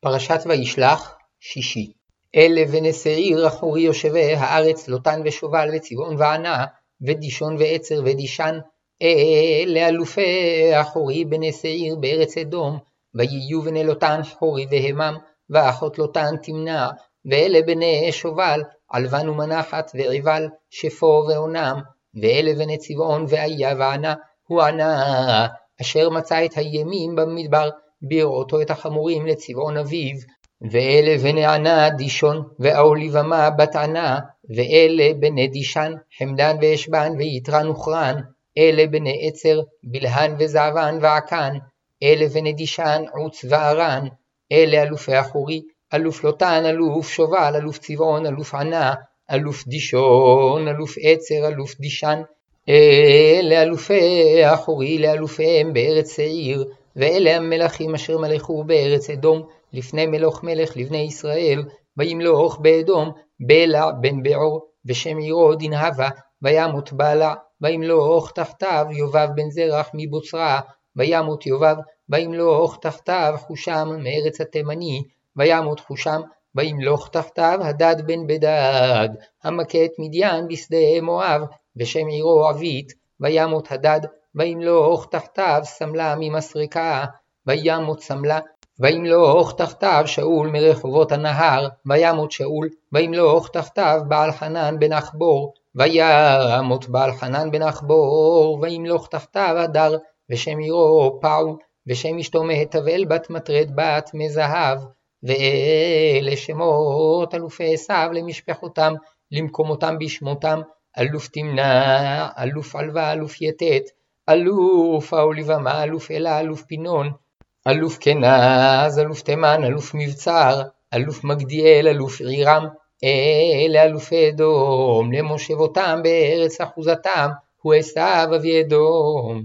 פרשת וישלח, שישי. אלה בני שעיר אחורי יושבי הארץ, לוטן ושובל וצבעון וענה, ודישון ועצר ודישן. אלה אלופי אחורי בני שעיר בארץ אדום, ויהיו בני לוטן חורי והמם, ואחות לוטן תמנע. ואלה בני שובל, עלבן ומנחת ועיבל, שפו ועונם. ואלה בני צבעון ואיה וענה, הוא ענה, אשר מצא את הימים במדבר. בראותו את החמורים לצבעון אביו, ואלה בני ענה דישון, ואוליבמה בת ענה, ואלה בני דישן, חמדן ואשבן ויתרן וכרן, אלה בני עצר, בלהן וזעבן ועקן, אלה בני דישן, עוץ וערן, אלה אלופי אחורי, אלוף לוטן, אלוף שובל, אלוף צבעון, אלוף ענה, אלוף דישון, אלוף עצר, אלוף דישן, אלה אלופי אחורי לאלופיהם בארץ שעיר, ואלה המלכים אשר מלכו בארץ אדום, לפני מלוך מלך לבני ישראל, וימלוך באדום, בלע בן בעור, ושם עירו דנהבה, וימות בלע, וימלוך תחתיו יובב בן זרח מבוצרה, וימות יובב, וימלוך תחתיו חושם מארץ התימני, וימות חושם, וימלוך תחתיו הדד בן בדד, המכה את מדיין בשדה מואב, ושם עירו עבית, וימות הדד, וימלוך תחתיו סמלה ממסרקה, וימות סמלה, וימלוך תחתיו שאול מרחובות הנהר, וימות שאול, וימלוך תחתיו בעל חנן בן עכבור, וימות בעל חנן בן עכבור, וימלוך תחתיו הדר, ושם עירו פעו, ושם אשתו מהתבל בת מטרד בת מזהב, ואלה שמות אלופי עשיו למשפחותם, למקומותם בשמותם, אלוף תמנע, אלוף עלווה, אלוף יתת, אלוף האוליבמה, אלוף אלה, אלוף פינון, אלוף כנז, אלוף תימן, אלוף מבצר, אלוף מגדיאל, אלוף עירם, אלה אלופי אדום, למושבותם בארץ אחוזתם, הוא עשיו אבי אדום.